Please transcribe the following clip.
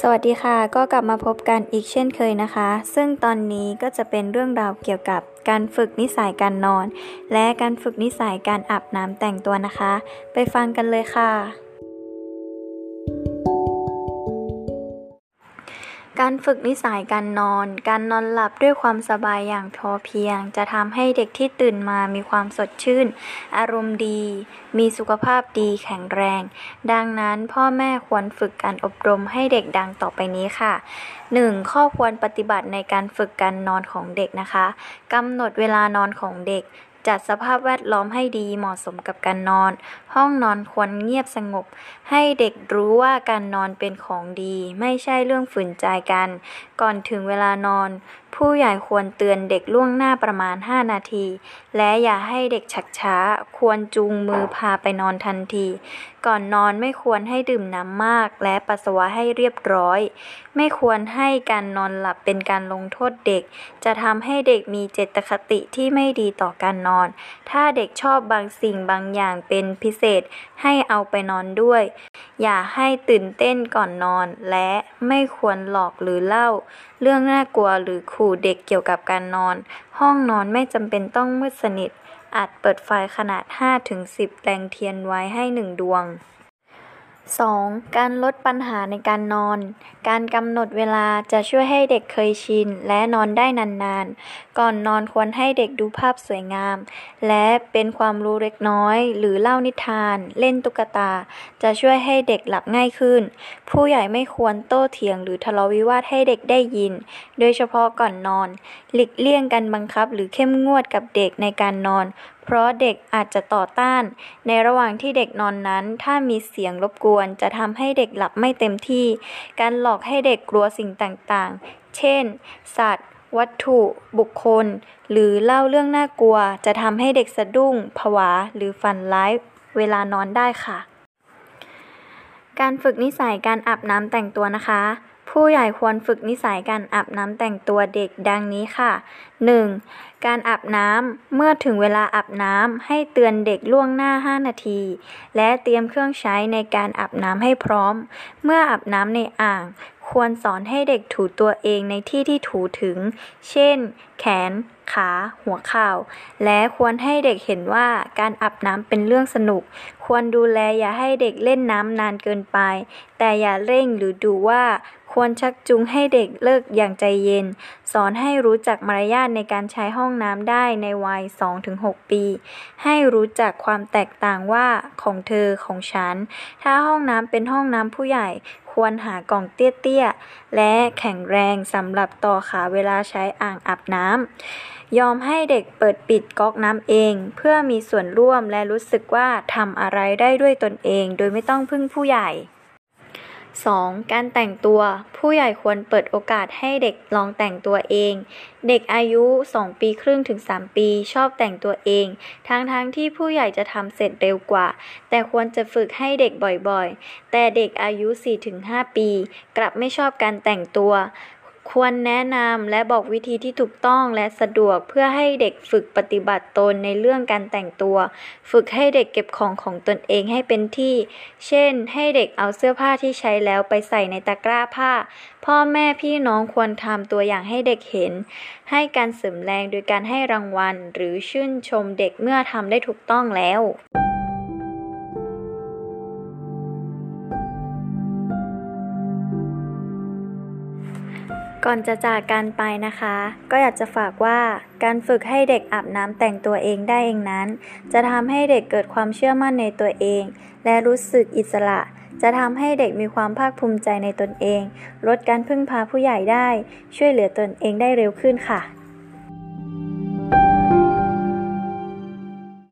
สวัสดีค่ะ ก็กลับมาพบกันอีกเช่นเคยนะคะ ซึ่งตอนนี้ก็จะเป็นเรื่องราวเกี่ยวกับการฝึกนิสัยการนอน และการฝึกนิสัยการอาบน้ำแต่งตัวนะคะ ไปฟังกันเลยค่ะ การฝึกนิสัยการนอน การนอนหลับด้วยความสบายอย่างพอเพียง จะทำให้เด็กที่ตื่นมามีความสดชื่น อารมณ์ดี มีสุขภาพดีแข็งแรง ดังนั้นพ่อแม่ควรฝึกการอบรมให้เด็กดังต่อไปนี้ค่ะ 1. ข้อควรปฏิบัติในการฝึกการนอนของเด็กนะคะกำหนดเวลานอนของเด็ก จัดสภาพแวดล้อมให้ดีเหมาะสมกับการนอน ห้องนอนควรเงียบสงบ ให้เด็กรู้ว่าการนอนเป็นของดี ไม่ใช่เรื่องฝืนใจกัน ก่อนถึงเวลานอน ผู้ใหญ่ควรเตือนเด็กล่วงหน้าประมาณ 5 นาที และอย่าให้เด็กชักช้า ควรจูงมือพาไปนอนทันที ก่อนนอนไม่ควรให้ดื่มน้ำมาก และปัสสาวะให้เรียบร้อย ไม่ควรให้การนอนหลับเป็นการลงโทษเด็ก จะทำให้เด็กมีเจตคติที่ไม่ดีต่อการนอน ถ้าเด็กชอบบางสิ่งบางอย่างเป็นพิเศษ ให้เอาไปนอนด้วย อย่าให้ตื่นเต้นก่อนนอน และไม่ควรหลอกหรือเล่า เรื่องน่ากลัวหรือคุขูู่่เด็กเกี่ยวกับการนอน ห้องนอนไม่จำเป็นต้องมืดสนิท อาจเปิดไฟขนาด 5-10 แรงเทียนไว้ให้หนึ่งดวง 2. การลดปัญหาในการนอน การกำหนดเวลาจะช่วยให้เด็กเคยชิน และนอนได้นานๆ ก่อนนอนควรให้เด็กดูภาพสวยงาม และเป็นความรู้เล็กน้อย หรือเล่านิทาน เล่นตุ๊กตา จะช่วยให้เด็กหลับง่ายขึ้น ผู้ใหญ่ไม่ควรโต้เถียงหรือทะเลาะวิวาทให้เด็กได้ยิน โดยเฉพาะก่อนนอน หลีกเลี่ยงการบังคับหรือเข้มงวดกับเด็กในการนอน เพราะเด็กอาจจะต่อต้าน ในระหว่างที่เด็กนอนนั้น ถ้ามีเสียงรบกวนจะทำให้เด็กหลับไม่เต็มที่ การหลอกให้เด็กกลัวสิ่งต่างๆ เช่น สัตว์ วัตถุ บุคคล หรือเล่าเรื่องน่ากลัว จะทำให้เด็กสะดุ้ง ผวา หรือฝันร้ายเวลานอนได้ค่ะ การฝึกนิสัยการอาบน้ำแต่งตัวนะคะ ผู้ใหญ่ควรฝึกนิสัยการอาบน้ำแต่งตัวเด็กดังนี้ค่ะ 1. การอาบน้ำเมื่อถึงเวลาอาบน้ำให้เตือนเด็กล่วงหน้า 5 นาที และเตรียมเครื่องใช้ในการอาบน้ำให้พร้อม เมื่ออาบน้ำในอ่าง ควรสอนให้เด็กถูตัวเองในที่ที่ถูถึง เช่น แขน ขา หัวเข่า และควรให้เด็กเห็นว่าการอาบน้ำเป็นเรื่องสนุก ควรดูแลอย่าให้เด็กเล่นน้ำนานเกินไป แต่อย่าเร่งหรือดูว่า ควรชักจูงให้เด็กเลิกอย่างใจเย็น สอนให้รู้จักมารยาทในการใช้ห้องน้ำได้ในวัย 2-6 ปี ให้รู้จักความแตกต่างว่าของเธอของฉัน ถ้าห้องน้ำเป็นห้องน้ำผู้ใหญ่ควรหากล่องเตี้ยๆ และแข็งแรงสำหรับต่อขาเวลาใช้อ่างอาบน้ำ ยอมให้เด็กเปิดปิดก๊อกน้ำเอง เพื่อมีส่วนร่วมและรู้สึกว่าทำอะไรได้ด้วยตนเอง โดยไม่ต้องพึ่งผู้ใหญ่ 2. การแต่งตัวผู้ใหญ่ควรเปิดโอกาสให้เด็กลองแต่งตัวเอง เด็กอายุ 2 ปีครึ่งถึง 3 ปีชอบแต่งตัวเอง ทั้งๆทที่ผู้ใหญ่จะทำเสร็จเร็วกว่า แต่ควรจะฝึกให้เด็กบ่อยๆ แต่เด็กอายุ 4-5 ปี กลับไม่ชอบการแต่งตัว ควรแนะนำและบอกวิธีที่ถูกต้องและสะดวกเพื่อให้เด็กฝึกปฏิบัติตนในเรื่องการแต่งตัว ฝึกให้เด็กเก็บของของตนเองให้เป็นที่ เช่น ให้เด็กเอาเสื้อผ้าที่ใช้แล้วไปใส่ในตะกร้าผ้า พ่อแม่พี่น้องควรทำตัวอย่างให้เด็กเห็น ให้การเสริมแรงโดยการให้รางวัล หรือชื่นชมเด็กเมื่อทำได้ถูกต้องแล้ว ก่อนจะจากกันไปนะคะ ก็อยากจะฝากว่าการฝึกให้เด็กอาบน้ำแต่งตัวเองได้เองนั้น จะทำให้เด็กเกิดความเชื่อมั่นในตัวเอง และรู้สึกอิสระ จะทำให้เด็กมีความภาคภูมิใจในตนเอง ลดการพึ่งพาผู้ใหญ่ได้ ช่วยเหลือตนเองได้เร็วขึ้นค่ะ